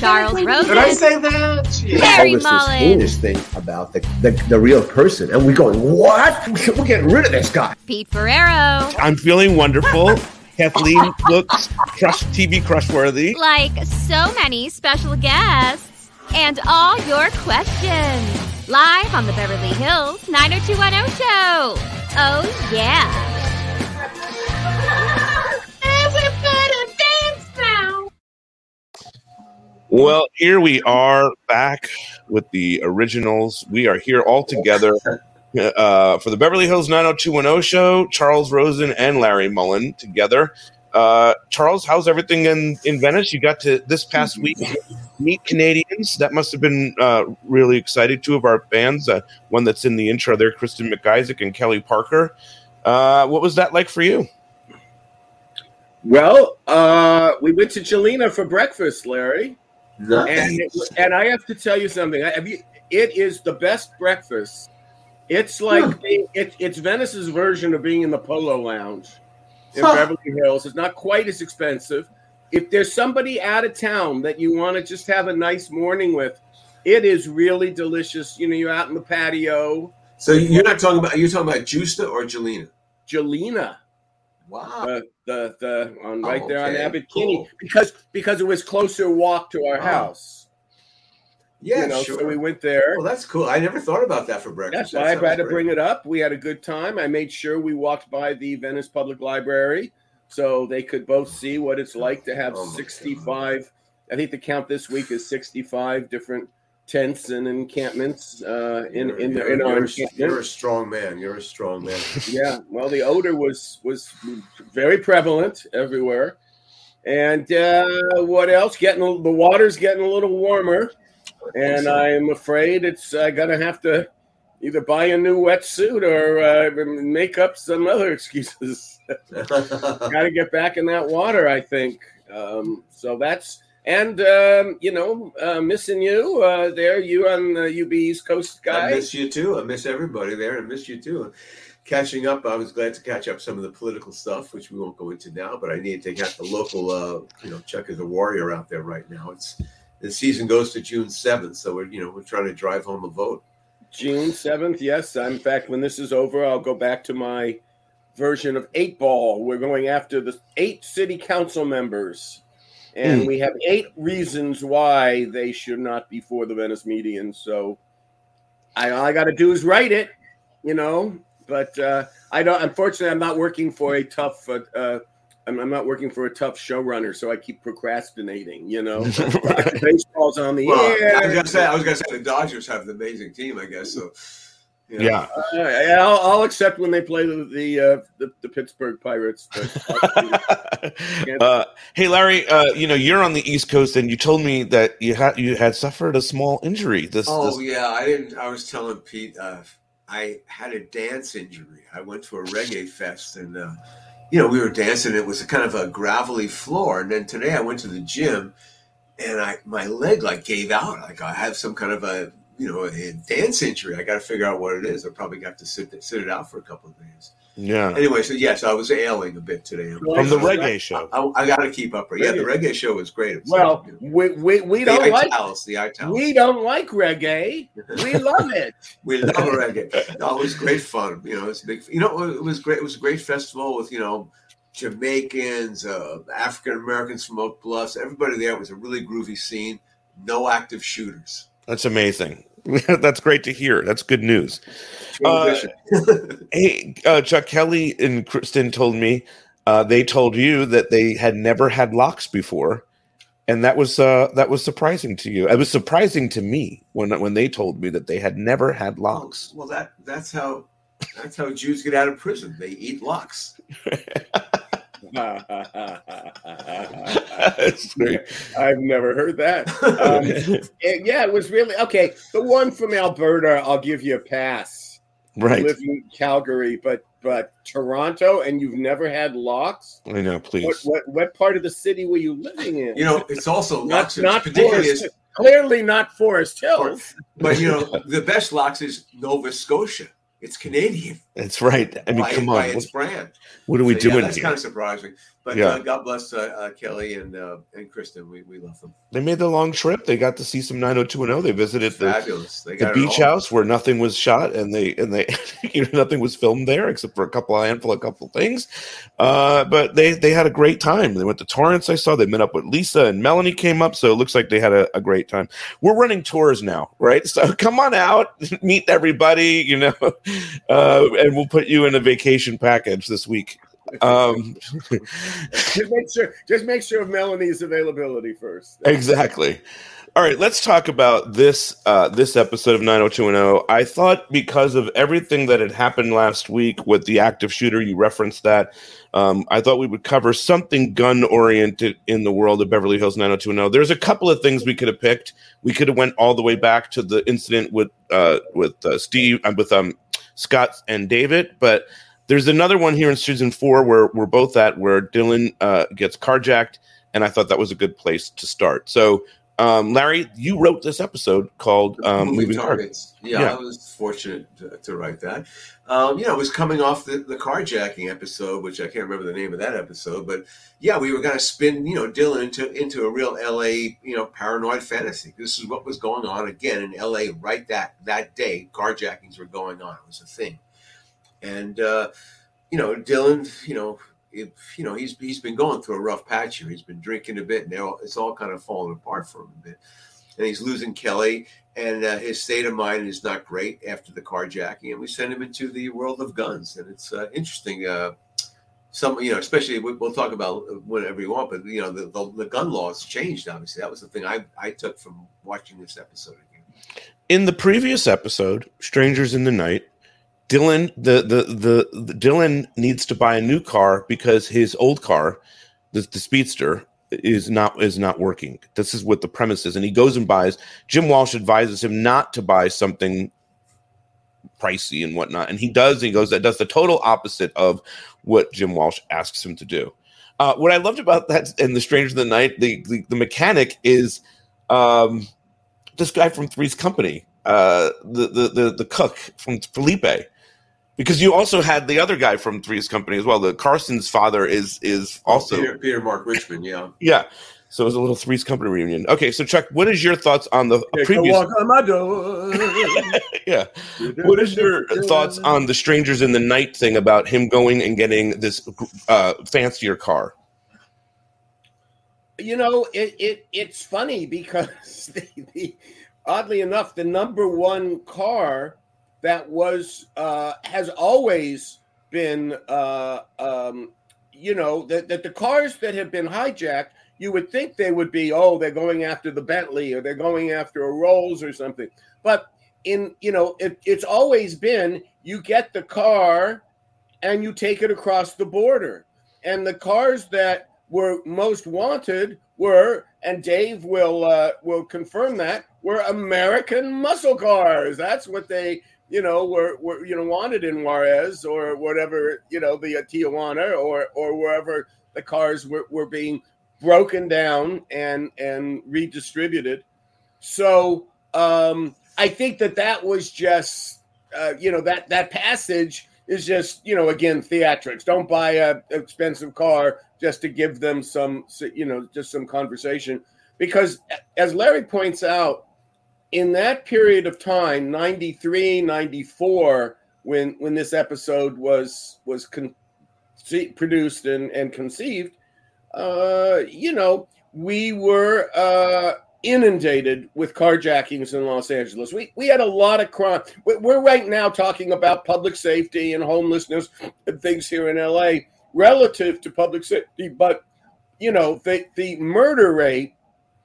Charles Rosin. Did I say that? Yeah. Harry All this, this Mollin. heinous thing about the, the, the real person, and we're going, what? We're getting rid of this guy. Pete Ferrara, I'm feeling wonderful. Kathleen looks crush TV crush worthy. like so many special guests, and all your questions. Live on the Beverly Hills 90210 show. Oh, yeah. Well, here we are back with the originals. We are here all together uh, for the Beverly Hills 90210 show. Charles Rosin and Larry Mollin together. Uh, Charles, how's everything in, in Venice? You got to this past week meet Canadians. That must have been uh, really exciting. Two of our bands, uh, one that's in the intro there, Kristen McIsaac and Kelly Parker. Uh, what was that like for you? Well, uh, we went to Gjelina for breakfast, Larry, and and I have to tell you something. I, have you, it is the best breakfast. It's like being, it, it's Venice's version of being in the Polo Lounge in Huh. Beverly Hills. It's not quite as expensive. If there's somebody out of town that you want to just have a nice morning with, it is really delicious. You know, you're out in the patio. So you're not talking about you're talking about Gjusta or Gjelina? Gjelina. Wow. the the, the on right Oh, there on okay, Abbot cool. Kinney because because it was closer walk to our Oh, house. Yeah, you know, sure. so we went there. well, that's cool. I never thought about that for breakfast. That's That why I had to bring it up. We had a good time. I made sure we walked by the Venice Public Library so they could both see what it's like to have Oh my 65. I think the count this week is 65 different tents and encampments uh, in You're- in, the, you're- in our you're, a- encampment. you're a strong man. You're a strong man. yeah well the odor was was very prevalent everywhere and uh what else getting a- the water's getting a little warmer and i'm afraid it's i gotta have to either buy a new wetsuit or uh, make up some other excuses gotta get back in that water i think um so that's and um, you know, uh, missing you uh, there, you on the UB East Coast guy. I miss you too. I miss everybody there. I miss you too. Catching up, I was glad to catch up some of the political stuff, which we won't go into now. But I need to get the local, uh, you know, Chuck is a warrior out there right now. It's the season goes to June seventh, so we're you know we're trying to drive home a vote. June 7th, yes. In fact, when this is over, I'll go back to my version of eight ball. We're going after the eight city council members. And Hmm. we have eight reasons why they should not be for the Venice median. So I all I got to do is write it, you know. But uh, I don't. Unfortunately, I'm not working for a tough. Uh, uh, I'm, I'm not working for a tough showrunner, so I keep procrastinating. You know, baseball's on the Well, I was air. gonna say, I was gonna say the Dodgers have an amazing team, I guess. So you know. Yeah. Uh, I'll, I'll accept when they play the the, uh, the, the Pittsburgh Pirates. But uh, hey, Larry, uh, you know you're on the East Coast, and you told me that you had you had suffered a small injury. This, Oh this yeah, I didn't. I was telling Pete, uh, I had a dance injury. I went to a reggae fest, and uh, you know we were dancing. It was a kind of a gravelly floor, and then today I went to the gym, and I my leg like gave out. Like I have some kind of a you know a dance injury. I got to figure out what it is. I probably got to sit sit it out for a couple of days. yeah, Anyway, so yes, I was ailing a bit today. from the reggae show. I, I got to keep up. Yeah, the reggae show was great. It was, well, you we, we, we the don't like Itals, the Itals. we don't like reggae. We love it. We love reggae. No, it was great fun. You know, it was big. You know, it was great. It was a great festival with you know Jamaicans, uh, African Americans from Oak Bluffs. Everybody there was a really groovy scene. No active shooters. That's amazing. That's great to hear. That's good news. Uh, Hey, uh, Chuck Kelly and Kristen told me uh, they told you that they had never had lox before, and that was uh, that was surprising to you. It was surprising to me when when they told me that they had never had lox. well, that that's how that's how Jews get out of prison. They eat locks. That's great. I've never heard that. Um, it- yeah, it was really okay. The one from Alberta, I'll give you a pass. Right. live in Calgary, but but Toronto, and you've never had lox. I know. Please. what what part of the city were you living in? You know, it's also not not particularly Forest, as, clearly not Forest Hills. but you know, the best lox is Nova Scotia. It's Canadian That's right. I mean, by, come by on. its brand. what are we So, yeah, doing that's here? kind of surprising. But Yeah. uh, God bless uh, uh, Kelly and uh, and Kristen. We, we love them. They made the long trip. They got to see some 90210. They visited the Fabulous. They the got it beach house where nothing was shot and they and they you know nothing was filmed there except for a couple a handful of couple things uh but they they had a great time they went to torrance i saw they met up with lisa and melanie came up so it looks like they had a, a great time we're running tours now right so come on out meet everybody you know uh and we'll put you in a vacation package this week um just make sure just make sure of Melanie's availability first. Exactly. All right, let's talk about this uh, this episode of 90210. I thought because of everything that had happened last week with the active shooter, you referenced that. Um, I thought we would cover something gun oriented in the world of Beverly Hills 90210. There's a couple of things we could have picked. We could have went all the way back to the incident with uh, with uh, Steve uh, with um, Scott and David, but there's another one here in season four where we're both at where Dylan uh, gets carjacked, and I thought that was a good place to start. So, um, Larry, you wrote this episode called um, Moving "Moving Targets." targets. Yeah, Yeah. I was fortunate to, to write that. Um, you know, I was coming off the, the carjacking episode, which I can't remember the name of that episode, but yeah, we were going to spin, you know, Dylan into into a real LA, you know, paranoid fantasy. This is what was going on again in LA right that that day. Carjackings were going on. It was a thing, and uh, you know, Dylan, you know. If, you know he's he's been going through a rough patch here. He's been drinking a bit, and all- it's all kind of falling apart for him a bit. And he's losing Kelly, and uh, his state of mind is not great after the carjacking, and we send him into the world of guns, and it's uh, interesting. Uh, some, you know, especially we, we'll talk about whatever you want, but you know, the, the, the gun laws changed. Obviously, that was the thing I, I took from watching this episode again. In the previous episode, "Strangers in the Night," Dylan the, the the the Dylan needs to buy a new car because his old car, the, the Speedster, is not is not working. This is what the premise is, and he goes and buys. Jim Walsh advises him not to buy something pricey and whatnot, and he does. He goes that does the total opposite of what Jim Walsh asks him to do. Uh, what I loved about that in the Strangers in the Night, the, the the mechanic is um, this guy from Three's Company, uh, the, the the the cook from Felipe, because you also had the other guy from Three's Company as well. The Carson's father is is also Peter, Peter Mark Richman, yeah. yeah. So it was a little Three's Company reunion. Okay, so Chuck, what is your thoughts on the previous? on my door. Yeah, what is your thoughts on the Strangers in the Night thing about him going and getting this uh, fancier car? you know it, it it's funny because the, the oddly enough the number one car that was uh has always been uh um you know that, that the cars that have been hijacked you would think they would be oh they're going after the bentley or they're going after a rolls or something but in you know it, it's always been you get the car and you take it across the border and the cars that were most wanted were, and Dave will uh, will confirm that, were American muscle cars. That's what they, you know, were, were you know wanted in Juarez or whatever, you know, the Tijuana or or wherever the cars were, were being broken down and and redistributed. So um, I think that that was just, uh, you know, that that passage is just you know again theatrics don't buy a expensive car just to give them some you know just some conversation because as larry points out in that period of time 93 94 when when this episode was was con- produced and, and conceived uh you know we were uh inundated with carjackings in Los Angeles. We we had a lot of crime. We- We're right now talking about public safety and homelessness and things here in LA relative to public safety, but you know the the murder rate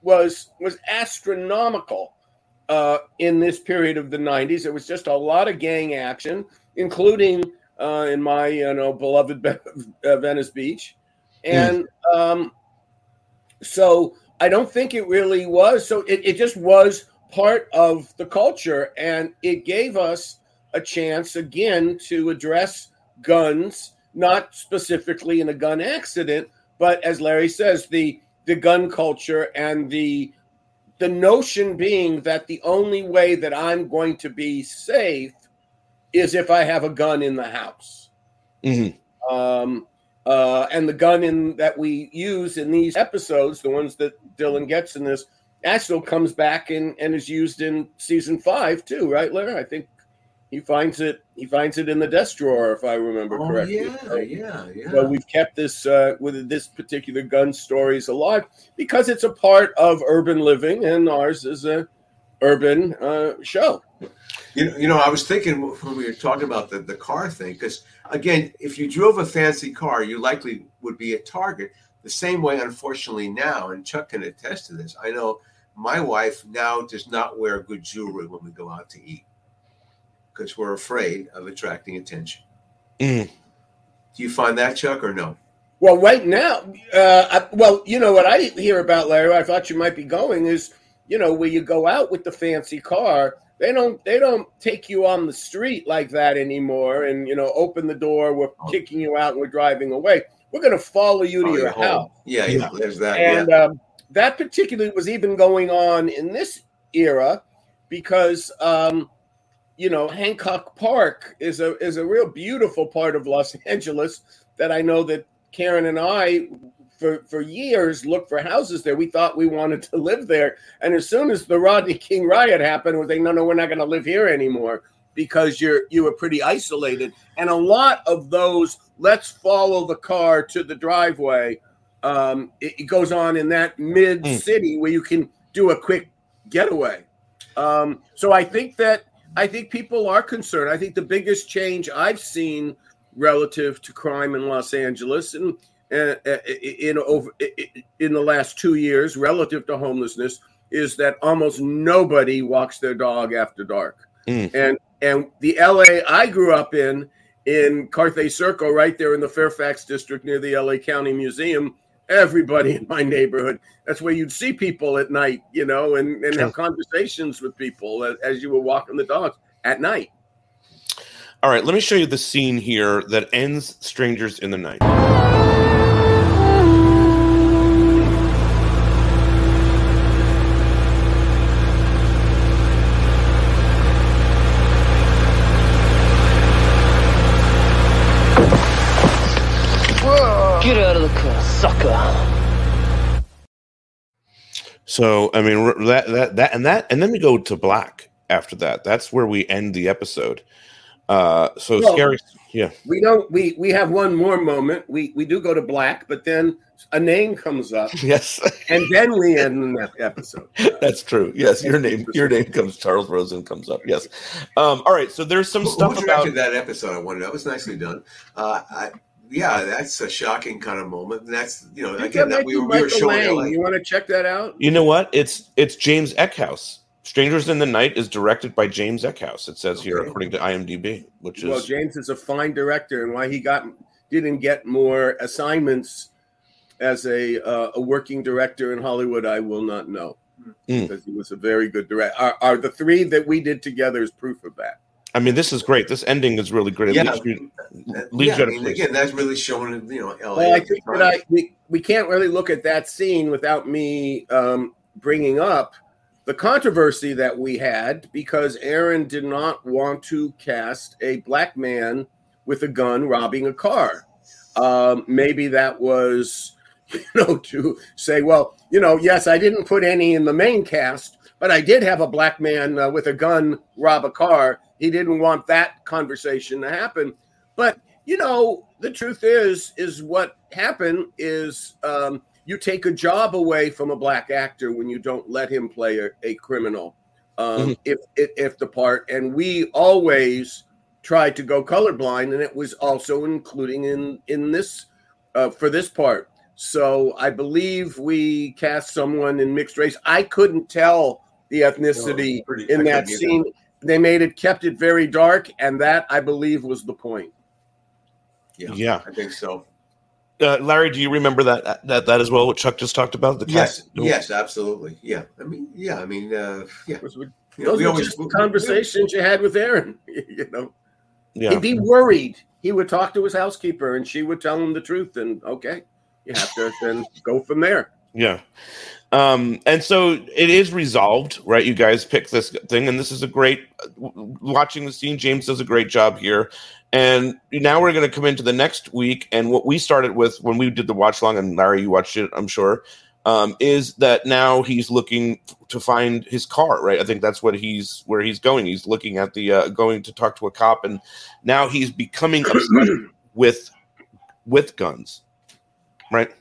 was was astronomical uh, in this period of the 90s. It was just a lot of gang action, including uh, in my you know beloved uh, Venice Beach, and um, so I don't think it really was. So it, it just was part of the culture, and it gave us a chance again to address guns, not specifically in a gun accident, but as Larry says, the the gun culture and the the notion being that the only way that I'm going to be safe is if I have a gun in the house. Mhm. Um, uh, and the gun in that we use in these episodes, the ones that Dylan gets in this, still comes back and, and is used in season five too, right, Larry? I think he finds it he finds it in the desk drawer, if I remember Oh, correctly. yeah, So- yeah, yeah. so we've kept this uh, with this particular gun stories alive because it's a part of urban living, and ours is a urban uh, show. You know, you know, I was thinking when we were talking about the, the car thing, because again, if you drove a fancy car, you likely would be a target. The same way, unfortunately, now, and Chuck can attest to this. I know my wife now does not wear good jewelry when we go out to eat because we're afraid of attracting attention. Mm. Do you find that, Chuck, or no? Well, right now, uh, I, well, you know what I hear about Larry. I thought you might be going is, you know, where you go out with the fancy car. They don't they don't take you on the street like that anymore, and you know, open the door. We're Oh. kicking you out, and we're driving away. We're going to follow you to Oh, your home. house. Yeah, yeah, there's that. and um, that particularly was even going on in this era because um, you know Hancock Park is a is a real beautiful part of Los Angeles that I know that Karen and I for for years looked for houses there. We thought we wanted to live there, and as soon as the Rodney King riot happened, we think, no, no, we're not going to live here anymore because you're you were pretty isolated. And a lot of those let's follow the car to the driveway um, it, it goes on in that mid city where you can do a quick getaway. Um, so I think that I think people are concerned. I think the biggest change I've seen relative to crime in Los Angeles and uh, uh, in over in the last two years, relative to homelessness, is that almost nobody walks their dog after dark. Mm. And and the LA I grew up in in Carthay Circle, right there in the Fairfax district near the LA County Museum, everybody in my neighborhood. That's where you'd see people at night, you know, and, and have conversations with people as, as you were walking the dogs at night. All right, let me show you the scene here that ends Strangers in the Night. Sucker. So I mean that that that and that and then we go to black after that. That's where we end the episode. Uh, so Well- scary. Yeah. We don't we we have one more moment. We we do go to black, but then a name comes up Yes, and then we end the episode. that's true. Yes, your name your name comes. Charles Rosin comes up. Yes. Um, all right. So there's some Who, stuff about that episode? I wonder. That was nicely done. Uh, I, yeah, that's a shocking kind of moment. And that's you know again that that we were, we were showing Lang. LA. You want to check that out? You know what? It's it's James Eckhouse. Strangers in the Night is directed by James Eckhouse. It says here, according to IMDb, which is Well, James is a fine director, and why he got didn't get more assignments as a uh, a working director in Hollywood, I will not know Mm. because he was a very good director. Are, are the three that we did together is proof of that? I mean, this is great. This ending is really great. Yeah. you- yeah, you I mean, again, that's really showing you know LA. Well, I think that. I we, we can't really look at that scene without me um, bringing up the controversy that we had because Aaron did not want to cast a black man with a gun robbing a car. Um, maybe that was, you know, to say, well, you know, yes, I didn't put any in the main cast, but I did have a black man uh, with a gun rob a car. He didn't want that conversation to happen. But you know, the truth is, is what happened is um, you take a job away from a black actor when you don't let him play a, a criminal. Um, if, if if the part, and we always tried to go colorblind, and it was also including in in this uh, for this part. So I believe we cast someone in mixed race. I couldn't tell the ethnicity No, pretty- in I that couldn't either. scene. They made it kept it very dark, and that I believe was the point. Yeah, Yeah. I think so. Uh, Larry, do you remember that that that as well? What Chuck just talked about? The Yes, cast? yes, absolutely. Yeah, I mean, yeah, I mean, uh, yeah. Of course, we're You know, Those we were always just the conversations you had with Aaron. You know, Yeah. he'd be worried. He would talk to his housekeeper, and she would tell him the truth. And okay, you have to then go from there. Yeah. Um, and so it is resolved, right? You guys pick this thing, and this is a great watching the scene. James does a great job here. And now we're going to come into the next week. And what we started with when we did the watch long, and Larry, you watched it, I'm sure, um, is that now he's looking to find his car, right? I think that's what he's where he's going. He's looking at the uh, going to talk to a cop, and now he's becoming obsessed with with guns, right?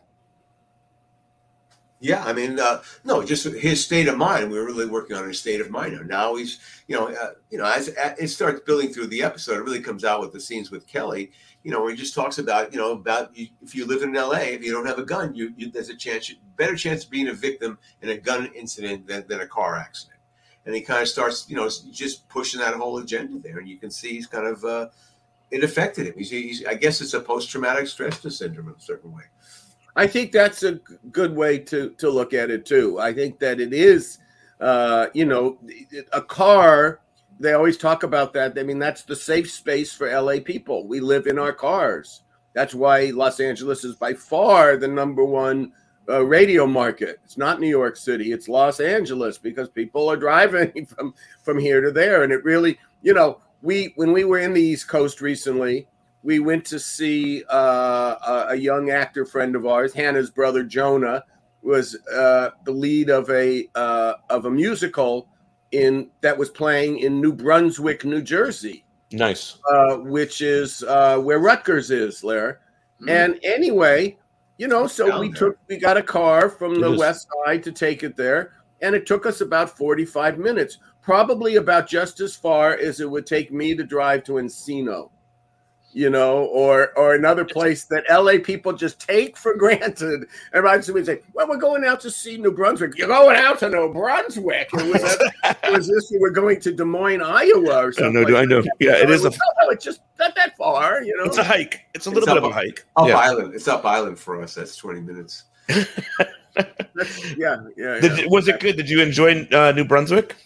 Yeah, I mean, uh, no, just his state of mind. We were really working on his state of mind. Now he's, you know, uh, you know, as, as it starts building through the episode, it really comes out with the scenes with Kelly. You know, where he just talks about, you know, about you, if you live in L.A., if you don't have a gun, you, you there's a chance, better chance of being a victim in a gun incident than, than a car accident. And he kind of starts, you know, just pushing that whole agenda there, and you can see he's kind of uh, it affected him. He's, he's, I guess it's a post-traumatic stress syndrome in a certain way. I think that's a good way to to look at it too. I think that it is, uh, you know, a car. They always talk about that. I mean, that's the safe space for LA people. We live in our cars. That's why Los Angeles is by far the number one uh, radio market. It's not New York City. It's Los Angeles because people are driving from from here to there, and it really, you know, we when we were in the East Coast recently, we went to see uh, a, a young actor friend of ours, Hannah's brother Jonah, was uh, the lead of a uh, of a musical in that was playing in New Brunswick, New Jersey, Nice. uh, which is uh, where Rutgers is, Lair. And anyway, you know, so Down we there. took we got a car from It the is. west side to take it there, and it took us about forty five minutes, probably about just as far as it would take me to drive to Encino you know, or or another place that LA people just take for granted. Everybody would say, "Well, we're going out to see New Brunswick." You're going out to New Brunswick. It was, that, it was this. We're going to Des Moines, Iowa, or I know. like I know. that. Yeah, it So is a. was, oh, it's just not that far, you know. It's a hike. It's a little It's bit up- of a hike. Up Yeah. island. It's up island for us. That's 20 minutes. That's- yeah, yeah, Did, yeah. was it good? Did you enjoy uh, New Brunswick?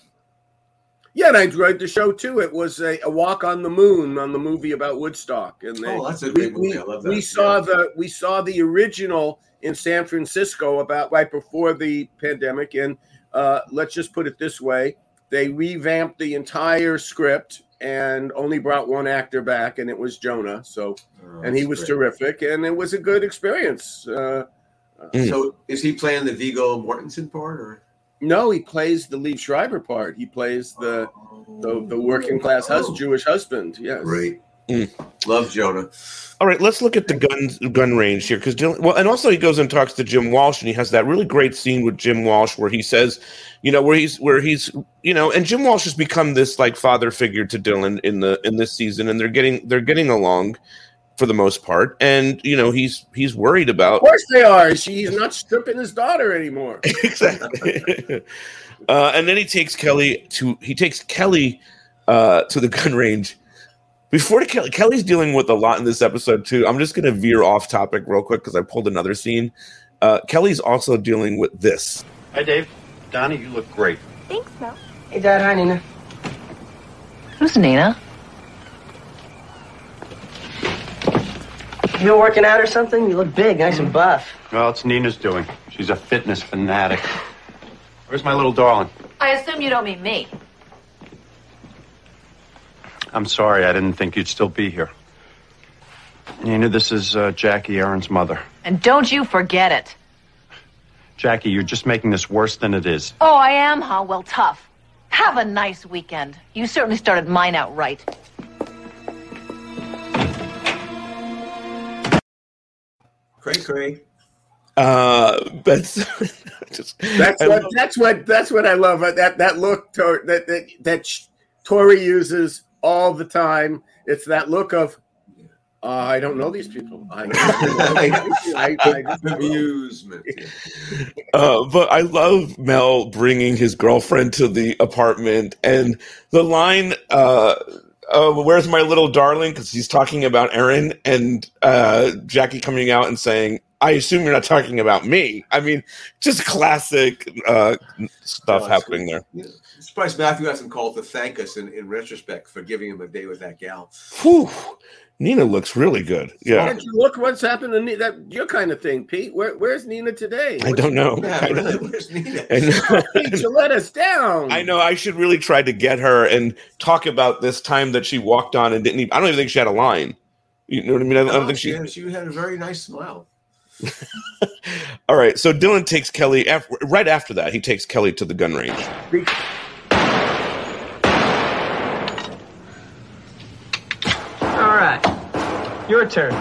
Yeah, and I enjoyed the show too. It was a, a walk on the moon on the movie about Woodstock, and they, Oh, that's a we, great movie. I love that. we saw Yeah. the we saw the original in San Francisco about right before the pandemic, and uh, let's just put it this way: they revamped the entire script and only brought one actor back, and it was Jonah. So, Oh, and he was great. terrific, and it was a good experience. Uh, Mm. So is he playing the Viggo Mortensen part or no, he plays the Liev Schreiber part. He plays the the, the working class hus- Oh, Jewish husband. Yes, Great. Mm. Love Jonah. All right, let's look at the gun gun range here because well, and also he goes and talks to Jim Walsh, and he has that really great scene with Jim Walsh where he says, you know, where he's where he's you know, and Jim Walsh has become this like father figure to Dylan in the in this season, and they're getting they're getting along for the most part, and you know he's he's worried about Of course they are. She's not stripping his daughter anymore. exactly. uh, and then he takes Kelly to he takes Kelly uh, to the gun range. Before Kelly, Kelly's dealing with a lot in this episode too. I'm just going to veer off topic real quick because I pulled another scene. Uh, Kelly's also dealing with this. Hi, Dave. Donnie, you look great. Thanks, Mel. Hey, Dad. Hi, Nina. Who's Nina? You been working out or something? You look big, nice and buff. Well, it's Nina's doing. She's a fitness fanatic. Where's my little darling? I assume you don't mean me. I'm sorry, I didn't think you'd still be here. Nina, this is uh, Jackie Aaron's mother. And don't you forget it. Jackie, you're just making this worse than it is. Oh, I am, huh? Well, tough. Have a nice weekend. You certainly started mine out right. Cray cray. Uh, that's just That's I what. love- That's what. That's what I love. That that look Tor- that that that sh- Tori uses all the time. It's that look of. Uh, I don't know these people. I, I, I, just- Amusement. Uh, but I love Mel bringing his girlfriend to the apartment and the line, uh, uh, "Where's my little darling?" Because he's talking about Aaron and uh, Jackie coming out and saying, I assume you're not talking about me. I mean, just classic uh, stuff Oh, happening there. Yeah. I'm surprised Matthew hasn't called to thank us in, in retrospect for giving him a day with that gal. Whew. Nina looks really good. Yeah, Did you look what's happened to Nina? That your kind of thing, Pete. Where, where's Nina today? I don't know. I really, know. where's Nina? I. Pete, you let us down. I know. I should really try to get her and talk about this time that she walked on and didn't. Even, I don't even think she had a line. You know what I mean? I, I don't Oh, think she, oh, she. had, she had a very nice smile. All right. So Dylan takes Kelly af- right after that. He takes Kelly to the gun range. All right. Your turn.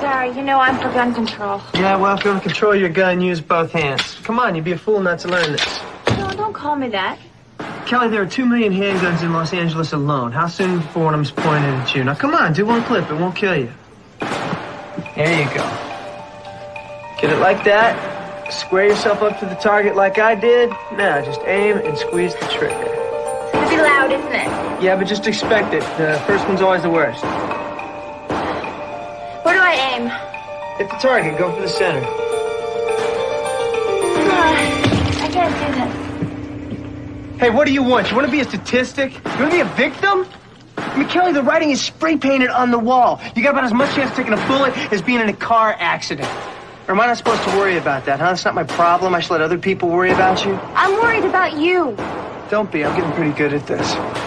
Sorry, you know I'm for gun control. Yeah, well, if you want to control your gun, use both hands. Come on, you'd be a fool not to learn this. No, don't call me that. Kelly, there are two million handguns in Los Angeles alone. How soon before one of them's pointed at you? Now, come on, do one clip. It won't kill you. There you go. Get it like that. Square yourself up to the target like I did. Now, just aim and squeeze the trigger. It's gonna be loud, isn't it? Yeah, but just expect it. The first one's always the worst. Where do I aim? Hit the target. Go for the center. Ah, I can't do this. Hey, what do you want? You want to be a statistic? You want to be a victim? I mean, Kelly, the writing is spray painted on the wall. You got about as much chance of taking a bullet as being in a car accident. Or am I not supposed to worry about that, huh? It's not my problem. I should let other people worry about you. I'm worried about you. Don't be. I'm getting pretty good at this.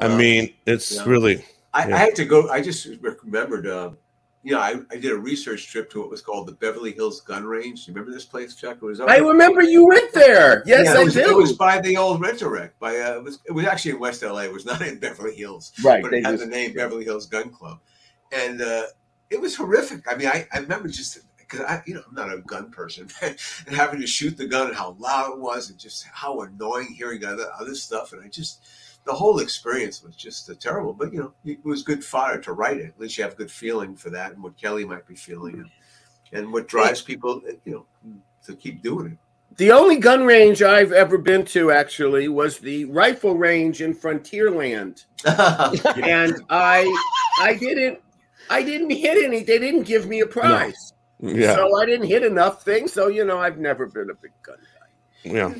I mean, it's Yeah. really. I, Yeah. I had to go. I just remembered. Uh, you know, I, I did a research trip to what was called the Beverly Hills Gun Range. You remember this place, Chuck? It was. I remember you went there. Yes, Yeah, I it was, do. It was by the old Rent-A-Wreck. By uh, it was it was actually in West LA. It was not in Beverly Hills. Right, But they it had just- the name Beverly Hills Gun Club, and uh, it was horrific. I mean, I, I remember just because I you know I'm not a gun person and having to shoot the gun and how loud it was and just how annoying hearing other other stuff and I just the whole experience was just uh, terrible. But you know, it was good fodder to write it. At least you have good feeling for that and what Kelly might be feeling and, and what drives people, you know, to keep doing it. The only gun range I've ever been to actually was the rifle range in Frontierland. and I I didn't I didn't hit any. They didn't give me a prize. Yeah. So I didn't hit enough things. So you know, I've never been a big gun guy. Yeah.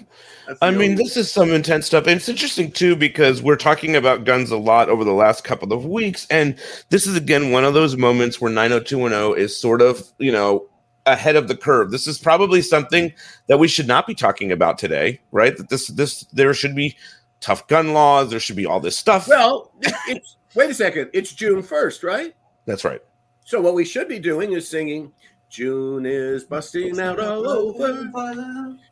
I mean, this is some intense stuff. And it's interesting too because we're talking about guns a lot over the last couple of weeks. And this is again one of those moments where 90210 is sort of, you know, ahead of the curve. This is probably something that we should not be talking about today, right? That this this there should be tough gun laws, there should be all this stuff. well, it's wait a second. It's June first, right? That's right. So what we should be doing is singing June is busting out all over.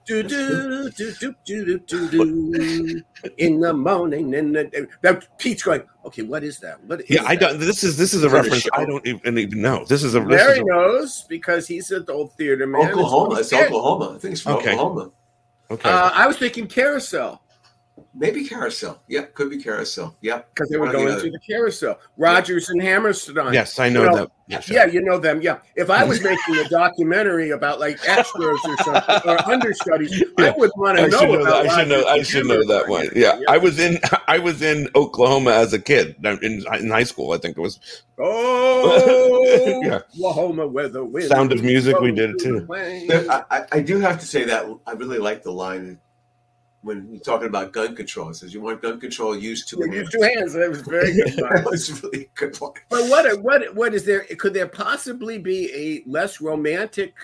Do, do, do, do, do, do, do, do. In the morning, and the, that Pete's going. Okay, what is that? What is Yeah, I don't this is this is a Is reference show? I don't even, even know. This is a this Larry is a- knows because he's an old theater man. Oklahoma. what It's. Oklahoma. I think it's from Okay. Oklahoma. okay. Uh, I was thinking carousel Maybe Carousel. Yep, could be Carousel. Yep. because they were the going to the carousel. Rodgers and Hammerstein. yes, I know you know, that. Yeah, sure. Yeah, you know them. Yeah. If I was making a documentary about like extras or something or understudies, I would want to know know about. that. I should know. I should know that one. Yeah, I was in. I was in Oklahoma as a kid uh, in, in high school. I think it was Oh, Yeah. Oklahoma, where the wind Sound of Music, we did it too. the way. There- I, I- I do have to say that I really like the line when you're talking about gun control. It says you want gun control, use two You hands. used two hands. That was very good. that was really good line. But what what what is there? Could there possibly be a less romantic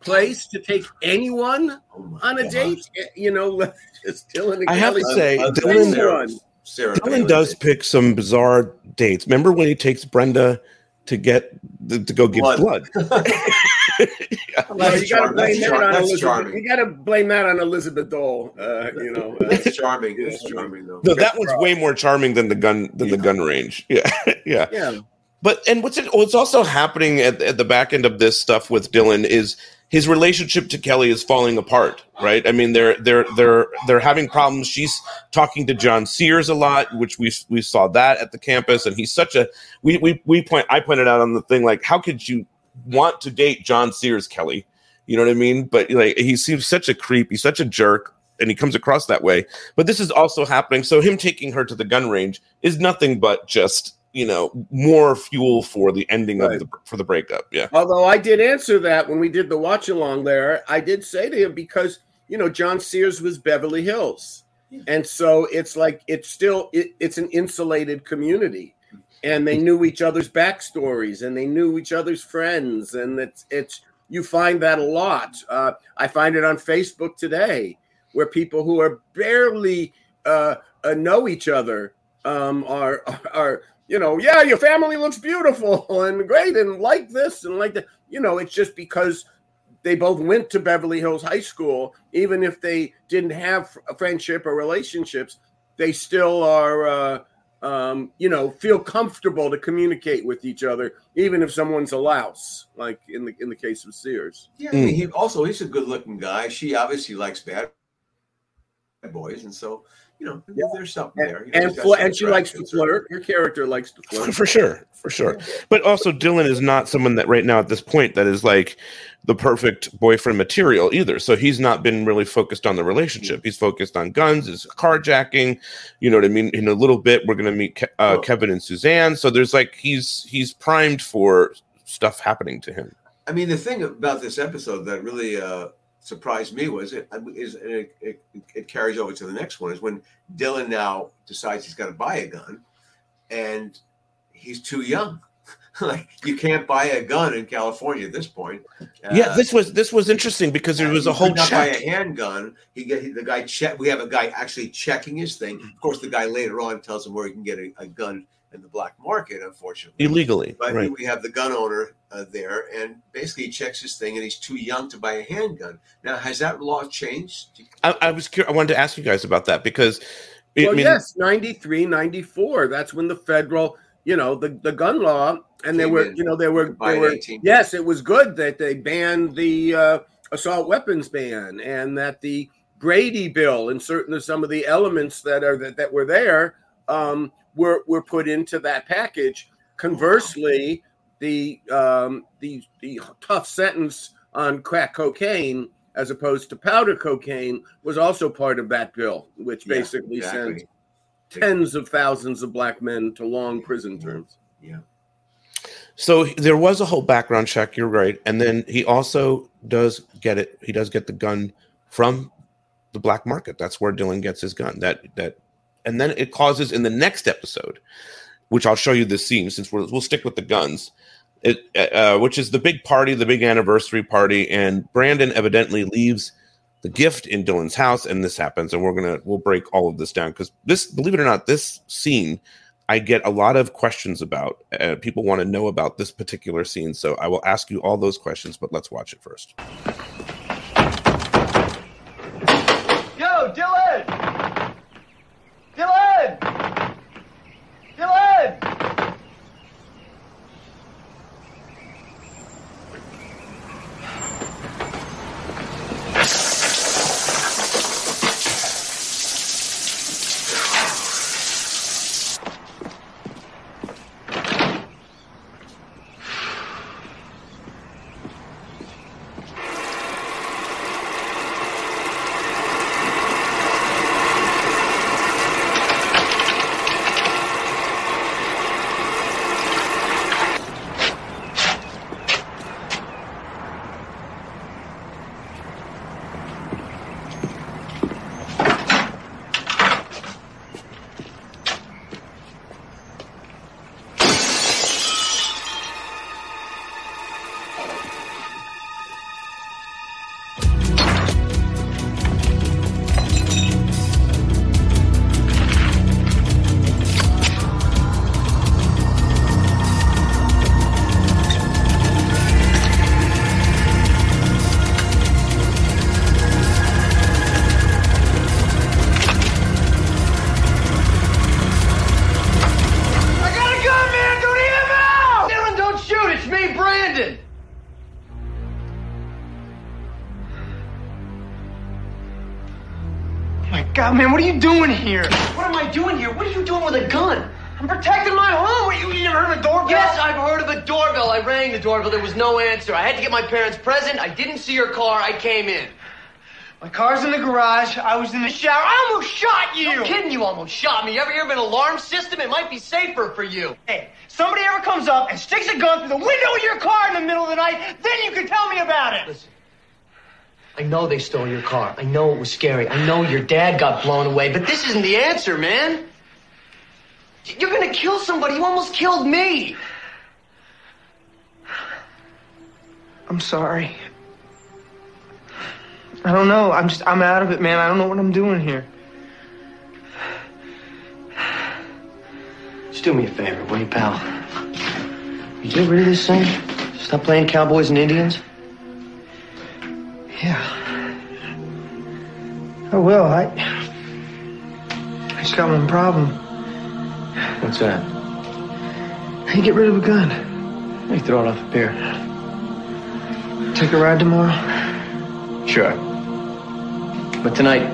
place to take anyone Oh on a God. date? Eh, You know, just Dylan and I have to say, Uh, Dylan- Sarah, Sarah Dylan does did. pick some bizarre dates. Remember when he takes Brenda to get to go give blood? Blood. Well, That's you got to charm- blame that char- on Elizabeth. charming. You got to blame that on Elizabeth Dole. Uh, you know, uh, That's charming. It's charming though. No, that one's way more charming than the gun than the gun range. Yeah, yeah. yeah. But and what's it, what's also happening at, at the back end of this stuff with Dylan is his relationship to Kelly is falling apart, right? I mean, they're they're they're they're having problems. She's talking to John Sears a lot, which we we saw that at the campus, and he's such a we we we point I pointed out on the thing like how could you want to date John Sears, Kelly? You know what I mean? But like he seems such a creep. He's such a jerk, and he comes across that way. But this is also happening. So him taking her to the gun range is nothing but just you know more fuel for the ending Right. of the for the breakup. Yeah. Although I did answer that when we did the watch along there, I did say to him because you know John Sears was Beverly Hills, and so it's like it's still it, it's an insulated community, and they knew each other's backstories and they knew each other's friends, and it's it's you find that a lot. Uh, I find it on Facebook today where people who are barely uh, uh, know each other um, are are you know yeah your family looks beautiful and great and like this and like that you know it's just because they both went to Beverly Hills High School even if they didn't have a friendship or relationships they still are uh, um, you know feel comfortable to communicate with each other even if someone's a louse like in the in the case of Sears Yeah, I mean, he also he's a good-looking guy. She obviously likes bad boys, and so you know, there's something there. You know, and fl- some and she likes to flirt. Your character likes to flirt. For sure for sure. But also dylan is not someone that right now at this point that is like the perfect boyfriend material either. So he's not been really focused on the relationship. He's focused on guns his carjacking you know what i mean in a little bit. We're going to meet Ke- uh, kevin and suzanne. So there's like he's he's primed for stuff happening to him. I mean, the thing about this episode that really uh, surprised me was it is and it, it, it carries over to the next one is when Dylan now decides he's got to buy a gun, and he's too young. like you can't buy a gun in California at this point. yeah this was this was interesting because there was a Uh, whole not buy a handgun. He get the guy check. We have a guy actually checking his thing. Of course, the guy later on tells him where he can get a, a gun in the black market. Unfortunately, illegally but right we have the gun owner uh, there, and basically he checks his thing, and he's too young to buy a handgun. Now, has that law changed? I, I was curious i wanted to ask you guys about that because I well, mean, yes, 93, 94. That's when the federal, you know, the, the gun law, and they were, in. you know, they were, By they were 18. yes, it was good that they banned the uh, assault weapons ban and that the Brady bill and certain some of the elements that are that, that were there um, were were put into that package. Conversely, the um, the the tough sentence on crack cocaine as opposed to powder cocaine was also part of that bill, which Yeah, basically exactly. sends tens of thousands of black men to long prison terms. Yeah. So there was a whole background check. You're right, and then he also does get it. He does get the gun from the black market. That's where Dylan gets his gun. That that, and then it causes in the next episode, which I'll show you this scene since we're, we'll stick with the guns. It uh, which is the big party, the big anniversary party, and Brandon evidently leaves the gift in Dylan's house, and this happens, and we're gonna we'll break all of this down because this, believe it or not, this scene I get a lot of questions about. Uh, people want to know about this particular scene, so I will ask you all those questions. But let's watch it first. Man, what are you doing here? What am I doing here? What are you doing with a gun? I'm protecting my home. What, you, you never heard of a doorbell? Yes, I've heard of a doorbell. I rang the doorbell. There was no answer. I had to get my parents present. I didn't see your car. I came in. My car's in the garage. I was in the shower. I almost shot you. No kidding, you almost shot me. You ever hear of an alarm system? It might be safer for you. Hey, somebody ever comes up and sticks a gun through the window of your car in the middle of the night, then you can tell me about it. Listen. I know they stole your car. I know it was scary. I know your dad got blown away, but this isn't the answer, man. You're gonna kill somebody. You almost killed me. I'm sorry. I don't know. I'm just, I'm out of it, man. I don't know what I'm doing here. Just do me a favor, will you, pal? You get rid of this thing? Stop playing cowboys and Indians? Yeah. I will. I. I just got one problem. What's that? How you get rid of a gun? Let me throw it off a pier. Take a ride tomorrow? Sure. But tonight,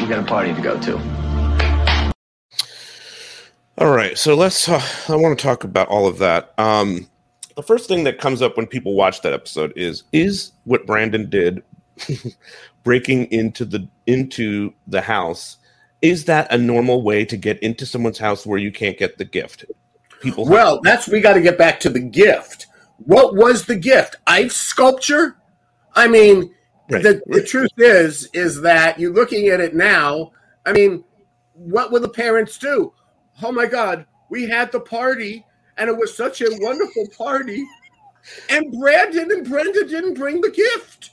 we got a party to go to. All right, so let's. Uh, I want to talk about all of that. Um, the first thing that comes up when people watch that episode is: is what Brandon did, breaking into the into the house, is that a normal way to get into someone's house where you can't get the gift? People. Well, that's we got to get back to the gift. What was the gift? Ice sculpture? I mean, Right. the, the truth is, is that you're looking at it now. I mean, what would the parents do? Oh my God, we had the party, and it was such a wonderful party, and Brandon and Brenda didn't bring the gift.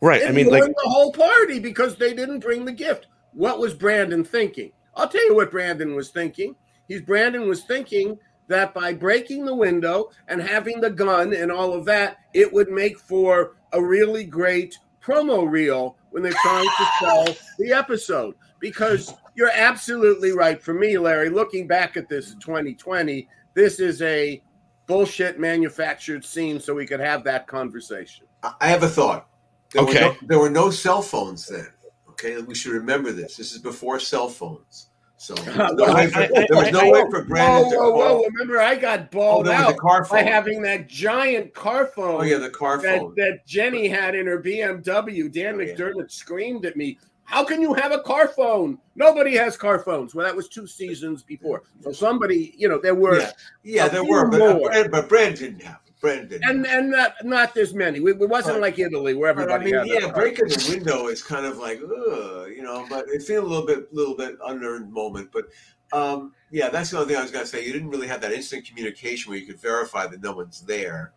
Right. I mean, like the whole party because they didn't bring the gift. What was Brandon thinking? I'll tell you what Brandon was thinking. He's Brandon was thinking that by breaking the window and having the gun and all of that, it would make for a really great promo reel when they're trying to sell the episode. Because you're absolutely right. For me, Larry, looking back at this in 2020, this is a bullshit manufactured scene so we could have that conversation. I I have a thought. There Okay. Were no, there were no cell phones then. Okay, we should remember this. This is before cell phones. So there was no Well, way I- for, I- there was no I- way for Brandon whoa, to whoa, call. whoa! Remember, I got balled Oh, there out a car by phone. having that giant car phone. Oh yeah, the car that, phone. that Jenny had in her BMW. Dan Oh, yeah. McDermott screamed at me. How can you have a car phone? Nobody has car phones. Well, that was two seasons before. So somebody, you know, there were yeah, yeah, there were, but, uh, more. but, but Brandon didn't have. It. And and not not this many. We, it wasn't But- like Italy where But I everybody mean, had yeah, car. breaking the window is kind of like, ugh, you know, but it feels a little bit, little bit unearned moment. But um, yeah, that's the only thing I was gonna say. You didn't really have that instant communication where you could verify that no one's there.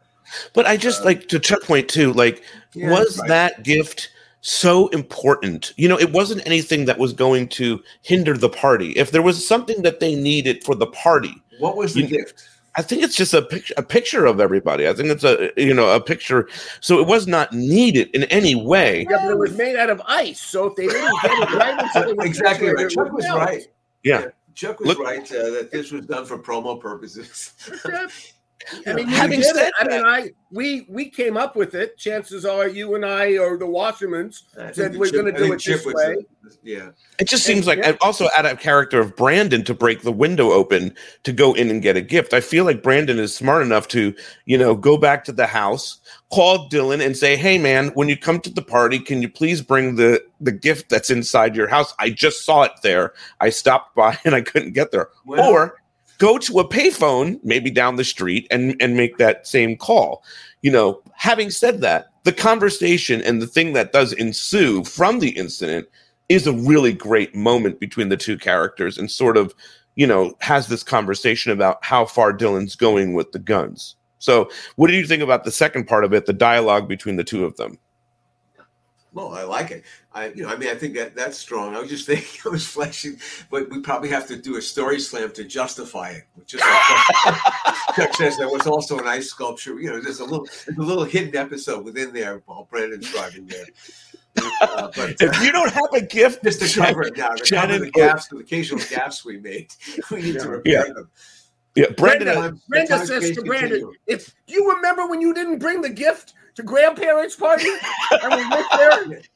But I just like to check point too. Like, Yeah, was right. that gift so important? You know, it wasn't anything that was going to hinder the party. If there was something that they needed for the party, What was the You- gift? I think it's just a picture, a picture of everybody. I think it's a you know a picture. So it was not needed in any way. Yeah, but it was made out of ice. So if they didn't get it right, it exactly right. Chuck was melt. right. Yeah. Chuck was Look- right uh, that this was done for promo purposes. I mean, Having said it. I mean, I we we came up with it. Chances are, you and I or the Wassermans I said we're going to do it Chip this way. the- yeah. It just And- seems like yeah. and also out of character of Brandon to break the window open to go in and get a gift. I feel like Brandon is smart enough to, you know, go back to the house, call Dylan and say, "Hey man, when you come to the party, can you please bring the the gift that's inside your house? I just saw it there. I stopped by and I couldn't get there." Well- or go to a payphone maybe down the street and and make that same call. You know, having said that, the conversation and the thing that does ensue from the incident is a really great moment between the two characters and sort of, you know, has this conversation about how far Dylan's going with the guns. So, what do you think about the second part of it, the dialogue between the two of them? Well, I like it. I, you know, I mean, I think that that's strong. I was just thinking, I was flashing, but we probably have to do a story slam to justify it. Just like Chuck, Chuck says, there was also an ice sculpture. You know, there's a little, there's a little hidden episode within there while Brandon's driving there. Uh, but If you don't have a gift, just to cover it now, to cover Shannon- the gaps, the occasional gaps we made, we need to repair Yeah. them. yeah, Brandon, Brenda, Brenda says to Brandon, continuum. "If you remember when you didn't bring the gift to grandparents' party and we went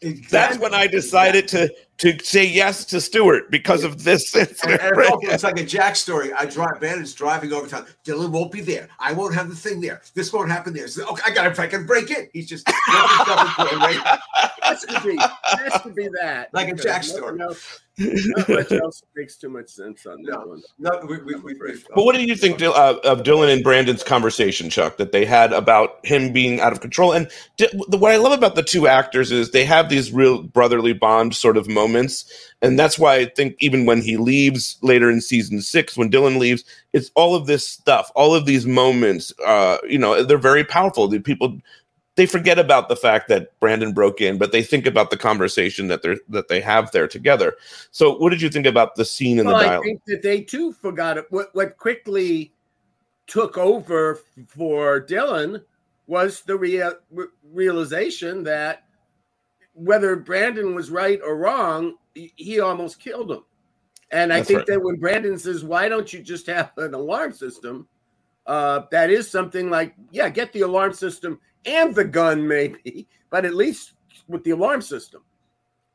there?" that's when I decided to to say yes to Stewart because of this incident. and right? it's like a Jack story. I drive. Bandit's driving over town. Dylan won't be there. I won't have the thing there. This won't happen there. So, okay, I got to fucking break in. He's just working stuff into it, right? To be has to be that Like a because Jack nothing story. else- Not much else makes too much sense on that No, one. no, we, we, we, we, But what do you think uh, of Dylan and Brandon's conversation, Chuck, that they had about him being out of control? And Di- the- what I love about the two actors is they have these real brotherly bond sort of moments. And that's why I think even when he leaves later in season six, when Dylan leaves, it's all of this stuff, all of these moments, uh, you know, they're very powerful. The people, they forget about the fact that Brandon broke in, but they think about the conversation that they're that they have there together. So, what did you think about the scene and Well, the I dialogue? think that they too forgot it. What what quickly took over for Dylan was the rea- re- realization that whether Brandon was right or wrong, he, he almost killed him. And I That's think right. that when Brandon says, "Why don't you just have an alarm system?" Uh, that is something like, yeah, get the alarm system and the gun, maybe, but at least with the alarm system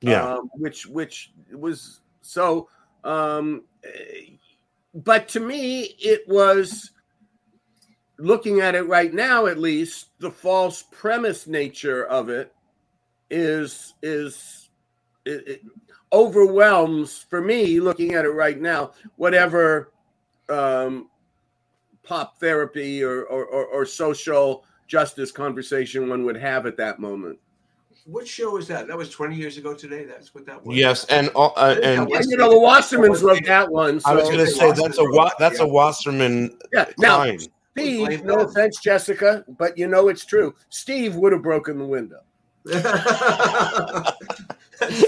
Yeah. um, which which was so um but to me it was looking at it right now at least the false premise nature of it is is it, it overwhelms for me looking at it right now whatever um pop therapy or or, or, or social justice conversation one would have at that moment What show was that? That was 20 years ago today. That's what that was. Yes, and all- uh, and Yeah, you know, the Wassermans wrote that one. I was going to say that's a wa- that's a Wasserman Yeah. Now, line. Steve, no offense, Jessica, but you know it's true. Steve would have broken the window. That's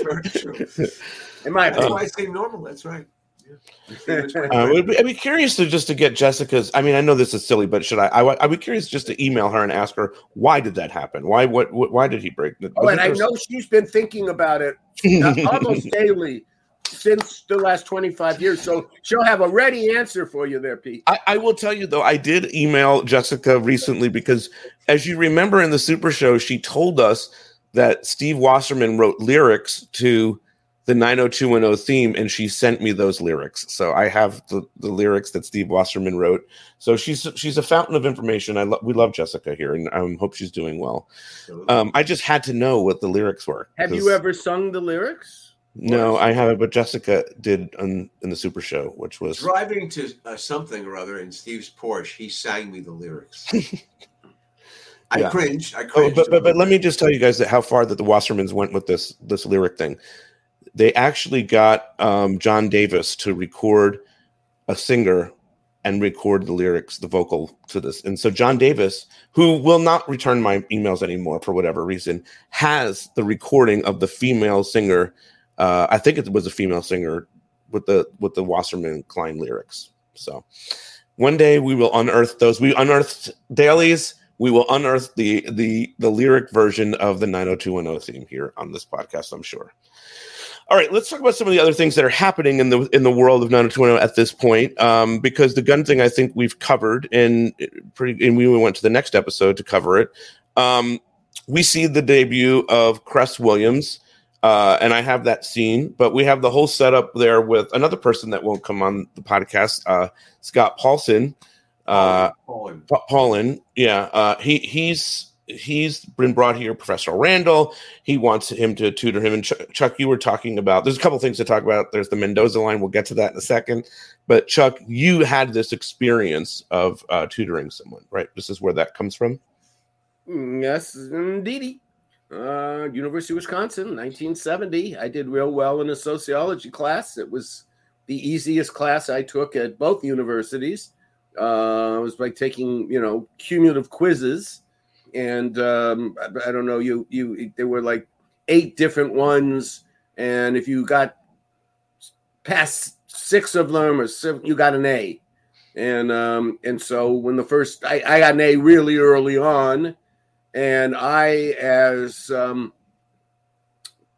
very true. In my That's opinion. why I say normal. That's right. Uh, I'd, be, I'd be curious to just to get Jessica's. I mean, I know this is silly, but should I? I would- I'd be curious just to email her and ask her why did that happen? Why what? what why did he break? the- Oh, and I know she's been thinking about it uh, almost daily since the last 25 years. So she'll have a ready answer for you there, Pete. I, I will tell you though, I did email Jessica recently because, as you remember in the Super Show, she told us that Steve Wasserman wrote lyrics to the 90210 theme, and she sent me those lyrics. So I have the, the lyrics that Steve Wasserman wrote. So she's she's a fountain of information. I lo- we love Jessica here, and I um, hope she's doing well. Um, I just had to know what the lyrics were. Have you ever sung the lyrics? No, I haven't, but Jessica did on, in the Super Show, which was Driving to uh, something or other in Steve's Porsche, he sang me the lyrics. I Yeah. cringed. I Oh, cringed. but, but but let me just tell you guys that how far that the Wassermans went with this this lyric thing. They actually got um, John Davis to record a singer and record the lyrics, the vocal to this. And so John Davis, who will not return my emails anymore for whatever reason, has the recording of the female singer. Uh, I think it was a female singer with the with the Wasserman Klein lyrics. So one day we will unearth those. We unearthed dailies. We will unearth the the the lyric version of the 90210 theme here on this podcast. I'm sure. All right, let's talk about some of the other things that are happening in the in the world of 90210 at this point. Um, because the gun thing, I think we've covered, and pretty, and we went to the next episode to cover it. Um, we see the debut of Cress Williams, uh, and I have that scene, but we have the whole setup there with another person that won't come on the podcast, uh, Scott Paulson. Uh, Paulin. Pa- Paulin, yeah, uh, he he's he's been brought here, Professor Randall. He wants him to tutor him. And Chuck, Chuck, you were talking about. There's a couple things to talk about. There's the Mendoza line. We'll get to that in a second. But Chuck, you had this experience of uh, tutoring someone, right? This is where that comes from. Mm, Yes, indeedy. Uh, University of Wisconsin, 1970. I did real well in a sociology class. It was the easiest class I took at both universities. Uh, it was like taking, you know, cumulative quizzes, and um, I, I don't know, you you there were like eight different ones, and if you got past six of them or seven, you got an A. And um, and so when the first I, I got an A really early on, and I, as um,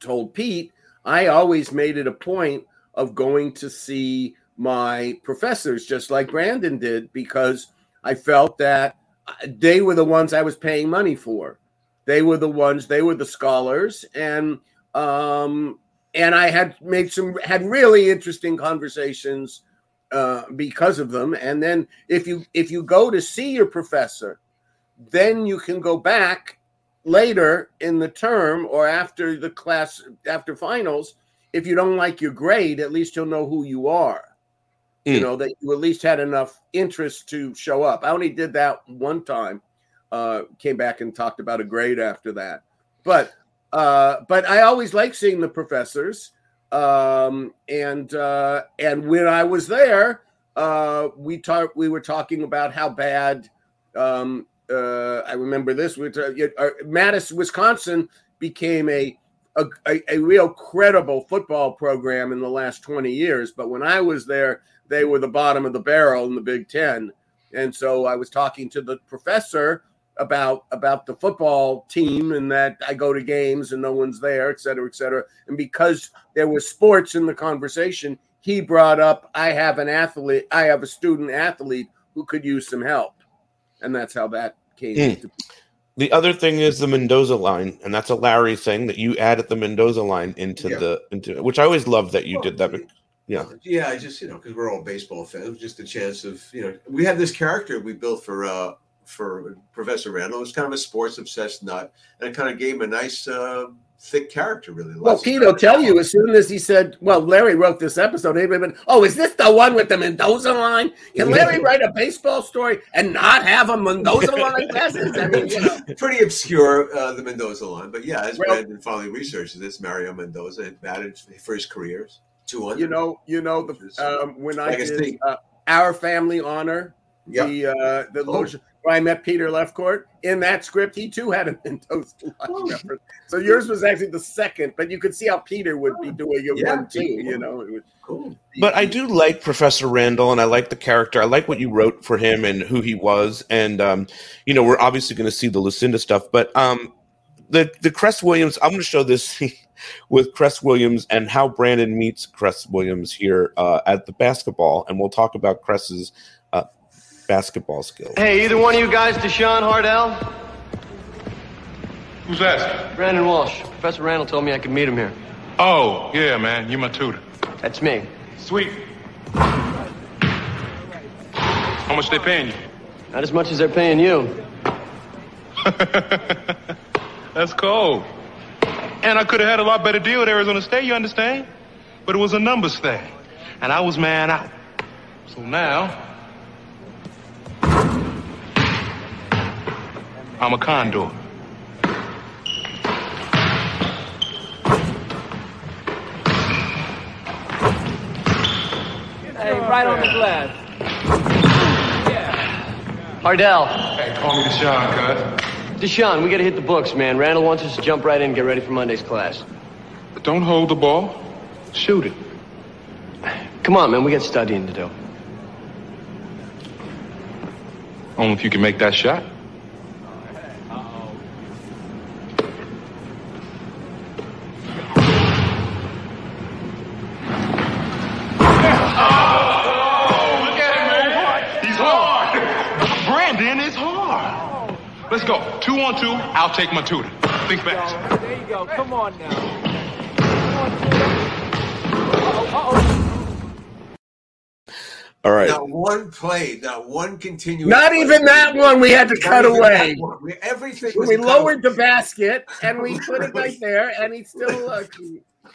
told Pete, I always made it a point of going to see my professors, just like Brandon did, because I felt that they were the ones I was paying money for. They were the ones, they were the scholars. And um, and I had made some had really interesting conversations uh, because of them. And then if you if you go to see your professor, then you can go back later in the term or after the class after finals. If you don't like your grade, at least you'll know who you are. You Mm. know that you at least had enough interest to show up. I only did that one time. Uh, came back and talked about a grade after that, but uh, but I always like seeing the professors. Um, and uh, and when I was there, uh, we talked. We were talking about how bad. Um, uh, I remember this. We were ta- uh, Madison, Wisconsin, became a, a a a real credible football program in the last twenty years. But when I was there, they were the bottom of the barrel in the Big Ten. And so I was talking to the professor about about the football team and that I go to games and no one's there, et cetera, et cetera. And because there was sports in the conversation, he brought up I have an athlete, I have a student athlete who could use some help. And that's how that came Mm. The other thing is the Mendoza line, and that's a Larry thing that you added the Mendoza line into Yeah. the into which I always loved that you did that. But yeah, Yeah, I just you know because we're all baseball fans, it was just a chance of you know we had this character we built for uh for Professor Randall. It was kind of a sports obsessed nut, and it kind of gave him a nice uh, thick character. Really, Well, Pete will tell you as soon as he said, "Well, Larry wrote this episode." "Oh, is this the one with the Mendoza line? Can Larry write a baseball story and not have a Mendoza line message?" I mean, you know, pretty obscure uh, the Mendoza line, but yeah, as Well- Brandon finally researched this, Mario Mendoza had batted for his careers two hundred. you know, you know the um, when I Legacy. did uh, our family honor, Yep. the uh, the Oh. Loge where I met Peter Lefcourt in that script, he too had a Mendoza line Oh. reference. So yours was actually the second, but you could see how Peter would be doing it Yeah, one too. You know, it was cool. but I do like Professor Randall, and I like the character. I like what you wrote for him and who he was, and um, you know, we're obviously going to see the Lucinda stuff, but um, the the Cress Williams. I'm going to show this with Cress Williams and how Brandon meets Cress Williams here uh, at the basketball, and we'll talk about Cress's uh, basketball skills. Hey, either one of you guys, Deshaun Hardell? Who's that? Brandon Walsh. Professor Randall told me I could meet him here. Oh, yeah, man. You're my tutor. That's me. Sweet. How much they paying you? Not as much as they're paying you. That's cold. And I could have had a lot better deal at Arizona State, you understand? But it was a numbers thing. And I was man out. So now, I'm a condor. Hey, right on the glass. Yeah. Hardell. Hey, call me Deshaun, cuz. Deshaun, we gotta hit the books, man. Randall wants us to jump right in and get ready for Monday's class. But don't hold the ball. Shoot it. Come on, man. We got studying to do. Only if you can make that shot. Look at him, man. He's hard. Brandon is hard. Let's go. Two on two. I'll take my tutor. Think fast. There you go. Come on now. All right. Not one play, not one continuous. Not play. even that one we had to Not cut away. that. We- Everything was we cut lowered the basket and we put it right there, and he still uh,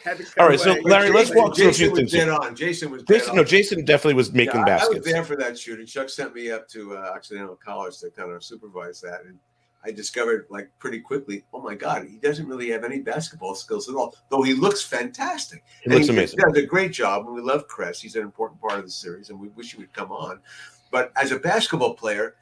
had to cut All right, so away. Larry, let's walk through a Jason few was things. dead here. on. Jason was dead Jason, on. no, Jason definitely was making Yeah, I- I was there for that shooting. Chuck sent me up to uh, Occidental College to kind of supervise that, and I discovered like pretty quickly. Oh my God, he doesn't really have any basketball skills at all. Though he looks fantastic. He And looks amazing. Does a great job, and we love Cress. He's an important part of the series, and we wish he would come on. But as a basketball player,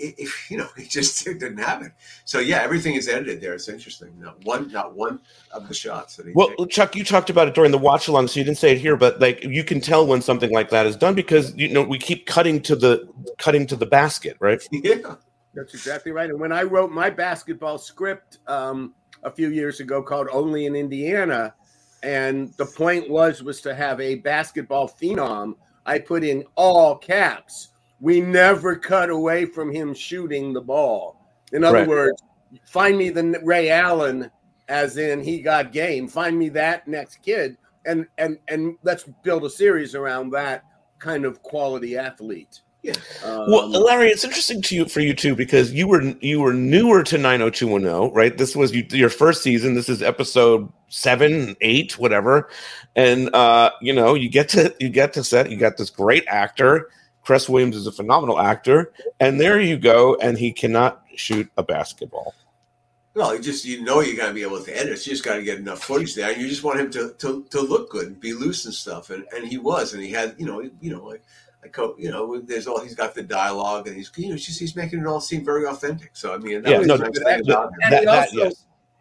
if you know, he just didn't have it. So yeah, everything is edited there. It's interesting. Not one, not one of the shots that he. Well, Chuck, you talked about it during the watch along, so you didn't say it here, but like you can tell when something like that is done because you know we keep cutting to the cutting to the basket, right? Yeah. That's exactly right. And when I wrote my basketball script um, a few years ago called "Only in Indiana," and the point was was to have a basketball phenom, I put in all caps. We never cut away from him shooting the ball. In other Right. words, find me the Ray Allen as in he got game. Find me that next kid, and and and let's build a series around that kind of quality athlete. Yeah. well, Um, Larry, it's interesting to you for you too because you were you were newer to 90210, right? This was you, your first season. This is episode seven, eight, whatever, and uh, you know you get to you get to set. You got this great actor. Chris Williams is a phenomenal actor, and there you go, and he cannot shoot a basketball. Well, you just you know you got to be able to edit. You just got to get enough footage there. You just want him to, to, to look good and be loose and stuff, and, and he was, and he had you know you know like co- you know there's all he's got the dialogue, and he's you know just he's making it all seem very authentic. So I mean, that Yeah, was no, nice that- thing about him. and he also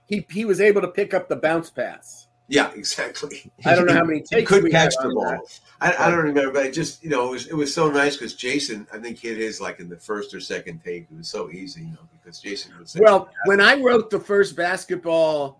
he he was able to pick up the bounce pass. Yeah, exactly. I don't know how many he takes could we catch had the ball. I, I don't remember, but it just you know it was it was so nice because Jason I think hit his like in the first or second take. It was so easy, you know, because Jason was such Well, when I wrote the first basketball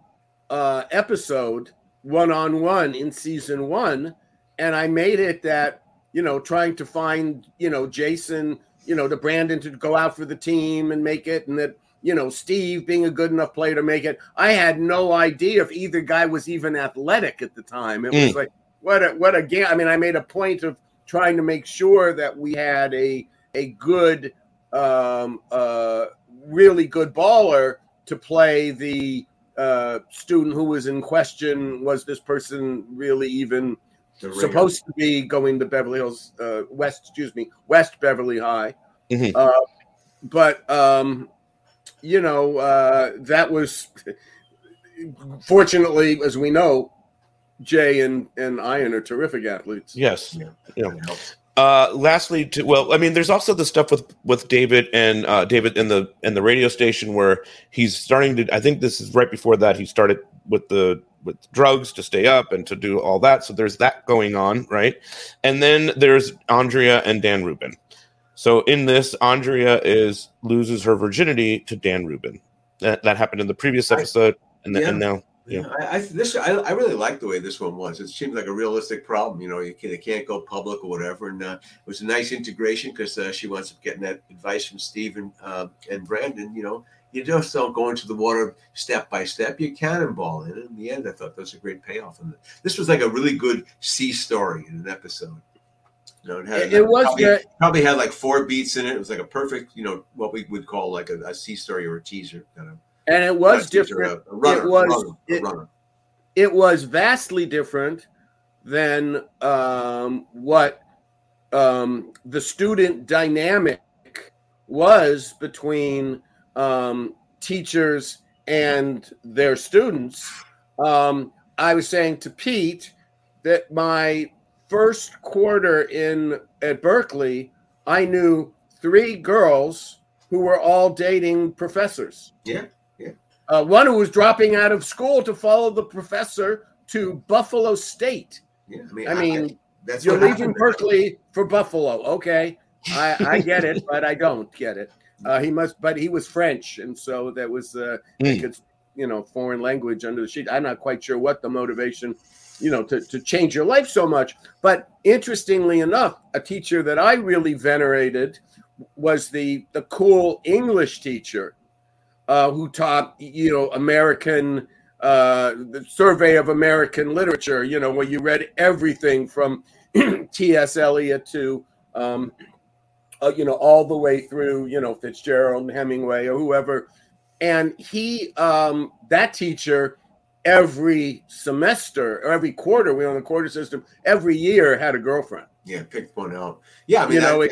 uh, episode one on one in season one, and I made it that you know trying to find you know Jason, you know, to Brandon to go out for the team and make it, and that you know Steve being a good enough player to make it. I had no idea if either guy was even athletic at the time. It was Mm. like what a what a game. I mean, I made a point of trying to make sure that we had a a good um uh really good baller to play the uh student who was in question was this person really even. Supposed to be going to beverly hills uh west excuse me west beverly high Mhm. uh but um you know uh that was fortunately as we know jay and and iron are terrific athletes Yes. Yeah. Uh, lastly, to well, I mean, there's also the stuff with with David and uh, David in the in the radio station where he's starting to. I think this is right before that he started with the with drugs to stay up and to do all that. So there's that going on, right? And then there's Andrea and Dan Rubin. So in this, Andrea is loses her virginity to Dan Rubin. That that happened in the previous episode, and then, yeah. and now Yeah, I, I this I, I really like the way this one was. It seems like a realistic problem. You know, you can, they can't go public or whatever, and uh, it was a nice integration because uh, she winds up getting that advice from Steve and uh, and Brandon. You know, you just don't go into the water step by step. You cannonball, and in the end, I thought that was a great payoff. And this was like a really good C story in an episode. You know, it, had, It- it was probably, good. probably had like four beats in it. It was like a perfect, you know, what we would call like a, a C story or a teaser kind of. and it was a teaser, different a runner, it was runner, a it, runner. it was vastly different than um, what um, the student dynamic was between um, teachers and their students. Um, I was saying to Pete that my first quarter in at Berkeley, I knew three girls who were all dating professors. Yeah, yeah. Uh, one who was dropping out of school to follow the professor to Buffalo State. Yeah, I mean, I mean, that's you're leaving. Berkeley for Buffalo. Okay, I, I get it, but I don't get it. Uh, he must, but he was French, and so that was uh, Mm. could, you know, foreign language under the sheet. I'm not quite sure what the motivation, you know, to, to change your life so much. But interestingly enough, a teacher that I really venerated was the the cool English teacher uh, who taught, you know, American uh, the survey of American literature. You know, where you read everything from T.S. Eliot to, um, uh, you know, all the way through, you know, Fitzgerald and Hemingway or whoever. And he, um, that teacher, every semester or every quarter, we were on the quarter system, every year had a girlfriend Yeah, picked one out. Yeah, I mean, you know,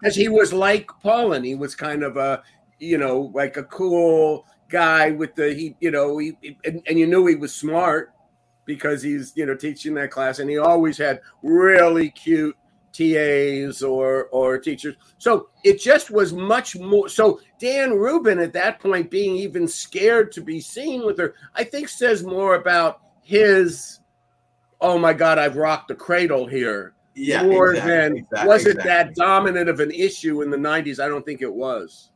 because he was like Paulin. He was kind of a, you know, like a cool guy with the he, you know, he and, and you knew he was smart because he's you know teaching that class, and he always had really cute TAs or or teachers. So it just was much more. So Dan Rubin at that point being even scared to be seen with her, I think says more about his. Oh my God! I've rocked the cradle here Yeah, more exactly, than exactly, was it exactly. that dominant of an issue in the 90s i don't think it was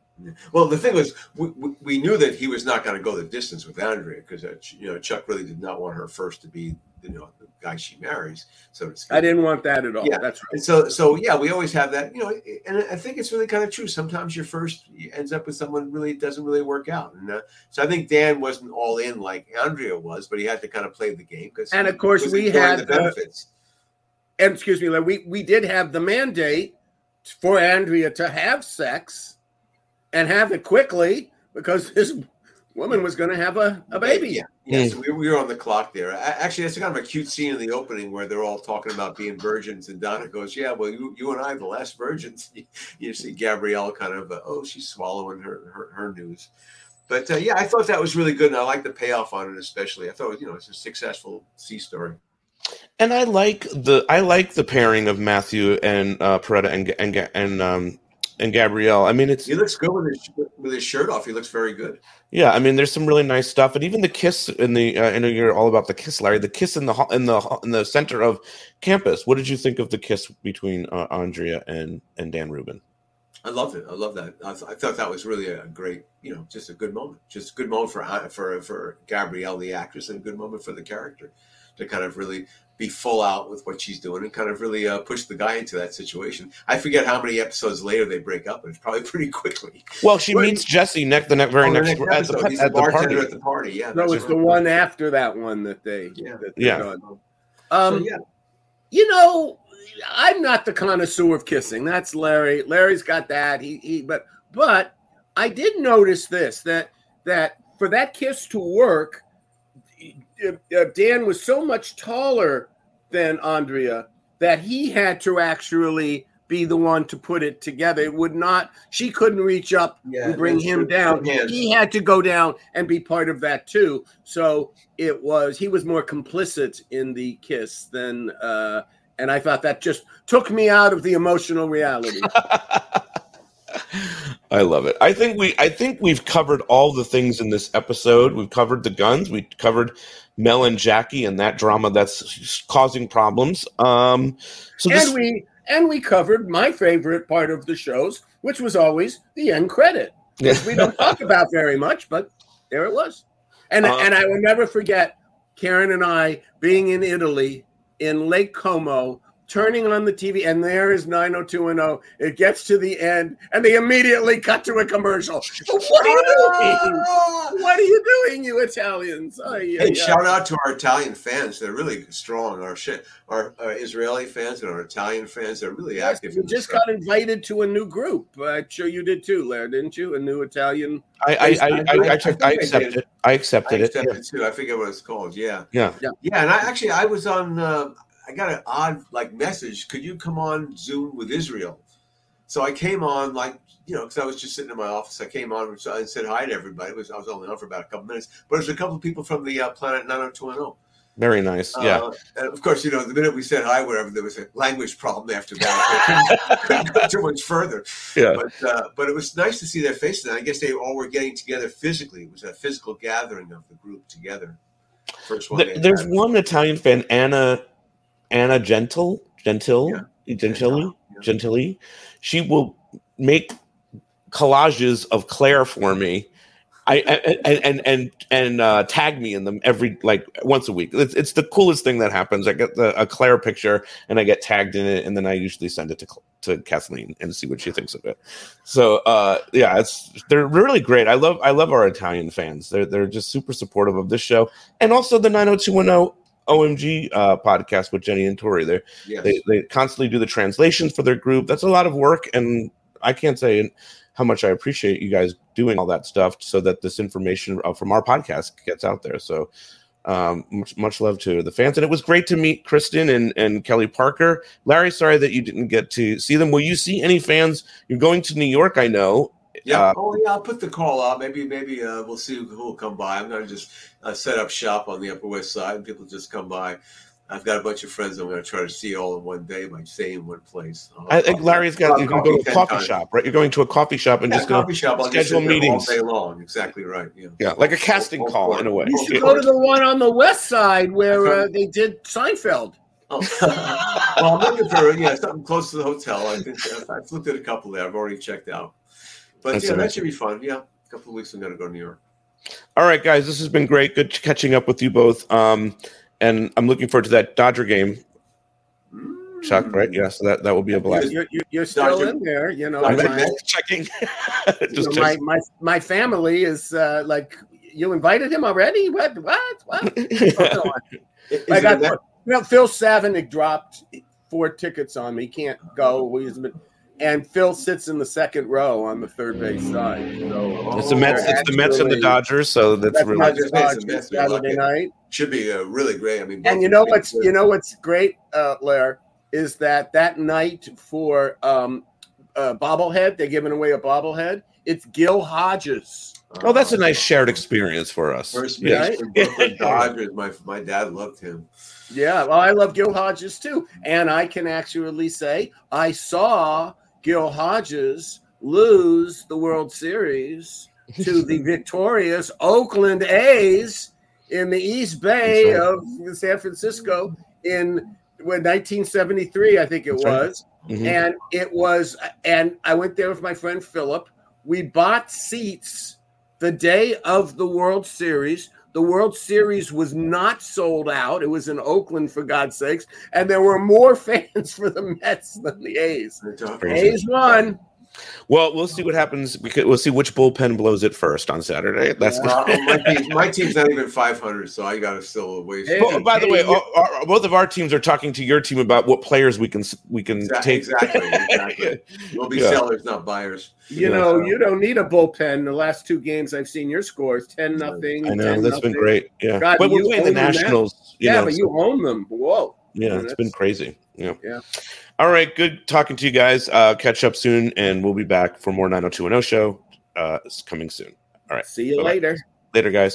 Well, the thing was, we, we, we knew that he was not going to go the distance with Andrea because uh, you know Chuck really did not want her first to be you know the guy she marries, so to speak. I didn't want that at all. Yeah, That's right. And so, so yeah, we always have that, you know, and I think it's really kind of true. Sometimes your first ends up with someone really doesn't really work out, and uh, so I think Dan wasn't all in like Andrea was, but he had to kind of play the game because, And of course, we had the benefits. and excuse me, like, we we did have the mandate for Andrea to have sex and have it quickly because this woman was going to have a, a baby. Yeah, yeah. So we, we were on the clock there. A- Actually, it's kind of a cute scene in the opening where they're all talking about being virgins, and Donna goes, "Yeah, well, you, you and I, the last virgins." You see Gabrielle kind of, uh, oh, she's swallowing her her, her news. But uh, yeah, I thought that was really good, and I like the payoff on it, especially. I thought, you know, it's a successful C story. And I like the I like the pairing of Matthew and uh, Peretta and and and um and Gabrielle. I mean, it's He looks good with his with his shirt off. He looks very good. yeah. I mean, there's some really nice stuff, and even the kiss in the. Uh, I know you're all about the kiss, Larry. The kiss in the in the in the center of campus. What did you think of the kiss between uh, Andrea and and Dan Rubin? I loved it. I love that. I, th- I thought that was really a great, you know, just a good moment. Just a good moment for uh, for for Gabrielle, the actress, and a good moment for the character to kind of really be full out with what she's doing and kind of really uh, push the guy into that situation. I forget how many episodes later they break up, but it's probably pretty quickly. Well, she meets Jesse next the next very Oh, the next, next at the, He's at the the party. at the party. Yeah, No, that's it's right. the one after that one that they. Yeah. that Yeah. Um, So, yeah. you know, I'm not the connoisseur of kissing. That's Larry. Larry's got that. He, he but but I did notice this that that for that kiss to work, uh, uh, Dan was so much taller than Andrea that he had to actually be the one to put it together. It would not. She couldn't reach up Yeah, and bring him true. down. Hands. He had to go down and be part of that too. So it was he was more complicit in the kiss than uh and I thought that just took me out of the emotional reality. I love it. I think we I think we've covered all the things in this episode. We've covered the guns. We covered Mel and Jackie and that drama that's causing problems. Um, so this, and we and we covered my favorite part of the shows, which was always the end credit, which we don't talk about very much, but there it was. And Uh, and I will never forget Karen and I being in Italy in Lake Como, turning on the TV, and there is 90210. It gets to the end, and they immediately cut to a commercial. What are you doing? What are you doing, you Italians? Oh, yeah, Hey, yeah. shout out to our Italian fans. They're really strong. Our shit, our uh, Israeli fans and our Italian fans. They're really Yes, active. you in just stuff. got invited to a new group. I'm sure you did too, Lair, didn't you? A new Italian. I I, I, I, I, think I I accepted it. I accepted I it. accepted too. I forget what it's called. Yeah. Yeah. Yeah. Yeah, and I actually I was on. Uh, I got an odd like message. Could you come on Zoom with Israel? So I came on like you know because I was just sitting in my office. I came on and said hi to everybody. It was I was only on for about a couple minutes, but there's a couple of people from the uh, Planet 90210. Very nice. Yeah. Uh, and of course, you know, the minute we said hi, whatever, there was a language problem after that. couldn't, go too much further. Yeah. But uh, but it was nice to see their faces. And I guess they all were getting together physically. It was a physical gathering of the group together. First one. There- there's one Italian fan, Anna Anna Gentle, Gentile, Gentili, Gentili. She will make collages of Clare for me. I and and and and uh, tag me in them every like once a week. It's, it's the coolest thing that happens. I get the, a Clare picture and I get tagged in it, and then I usually send it to to Kathleen and see what she thinks of it. So uh, yeah, it's they're really great. I love I love our Italian fans. They're they're just super supportive of this show and also the 90210 OMG uh, podcast with Jenny and Tori. They Yes. they they constantly do the translations for their group. That's a lot of work, and I can't say how much I appreciate you guys doing all that stuff so that this information uh, from our podcast gets out there. So. Um, much, much love to the fans, and it was great to meet Kristen and, and Kelly Parker. Larry, sorry that you didn't get to see them. Will you see any fans? You're going to New York, I know. Yeah. Uh, oh, yeah. I'll put the call out. Maybe, maybe uh, we'll see who will come by. I'm going to just uh, set up shop on the Upper West Side, and people just come by. I've got a bunch of friends I'm going to try to see all in one day by staying in one place. I'll- I think Larry's got. You're going to go to a coffee times. shop, right? You're going to a coffee shop and Yeah, just going coffee shop. I'll just schedule meetings. all day long. Exactly right. Yeah. Yeah, like a casting call in a way. You should go to the one on the west side where uh, they did Seinfeld. Oh. well, I'm looking for yeah something close to the hotel. I think uh, I've looked at a couple there. I've already checked out. But That's yeah, that should be fun. Yeah, a couple of weeks I'm going to go to New York. All right, guys, this has been great. Good catching up with you both. Um, and I'm looking forward to that Dodger game. Chuck, right? Yeah, so that that will be a blast. You're, you're, you're still Dodger- in there, you know. Dodger my- Mets? Checking. you Just know, my, checking. my my family is uh, like you invited him already. What what what? Hold on. I it got that- you know Phil Savinick dropped four tickets on me. Can't go. He's been- And Phil sits in the second row on the third base side. So It's the Mets. It's the Mets and the Dodgers. So that's That's really not Dodgers, just Dodgers Mets, they're Saturday lucky. night. should be uh, really great. I mean, And you know what's you know what's great, uh, Lair, is that that night for um, uh, bobblehead, they're giving away a bobblehead. It's Gil Hodges. Oh, that's a nice shared experience for us. First Yeah. base for Dodgers. My my dad loved him. Yeah, well, I love Gil Hodges too, and I can actually say I saw Gil Hodges lose the World Series to the victorious Oakland A's in the East Bay That's of San Francisco in when 1973, I think it That's right. was. Mhm. And it was, and I went there with my friend Philip. We bought seats the day of the World Series. The World Series was not sold out. It was in Oakland, for God's sakes. And there were more fans for the Mets than the A's. Crazy. A's won. Well, we'll see what happens. We could, we'll see which bullpen blows it first on Saturday. That's Uh, my, team, my team's not even 500, so I got to still wait. Hey, Well, by the way, you- our, our- both of our teams are talking to your team about what players we can we can Exactly, take. exactly, exactly. We'll be Yeah. sellers, not buyers. You Yeah. know, you don't need a bullpen. The last two games I've seen your scores 10 nothing. I know that's been great. Yeah, God, but we're you playing the own them now. Nationals. You yeah, know, but so- you own them. Whoa. yeah, it's been crazy. Yeah. Yeah. All right, good talking to you guys. Uh, catch up soon, and we'll be back for more 90210 show. Uh, it's coming soon. All right, See you Bye-bye. later. later, guys.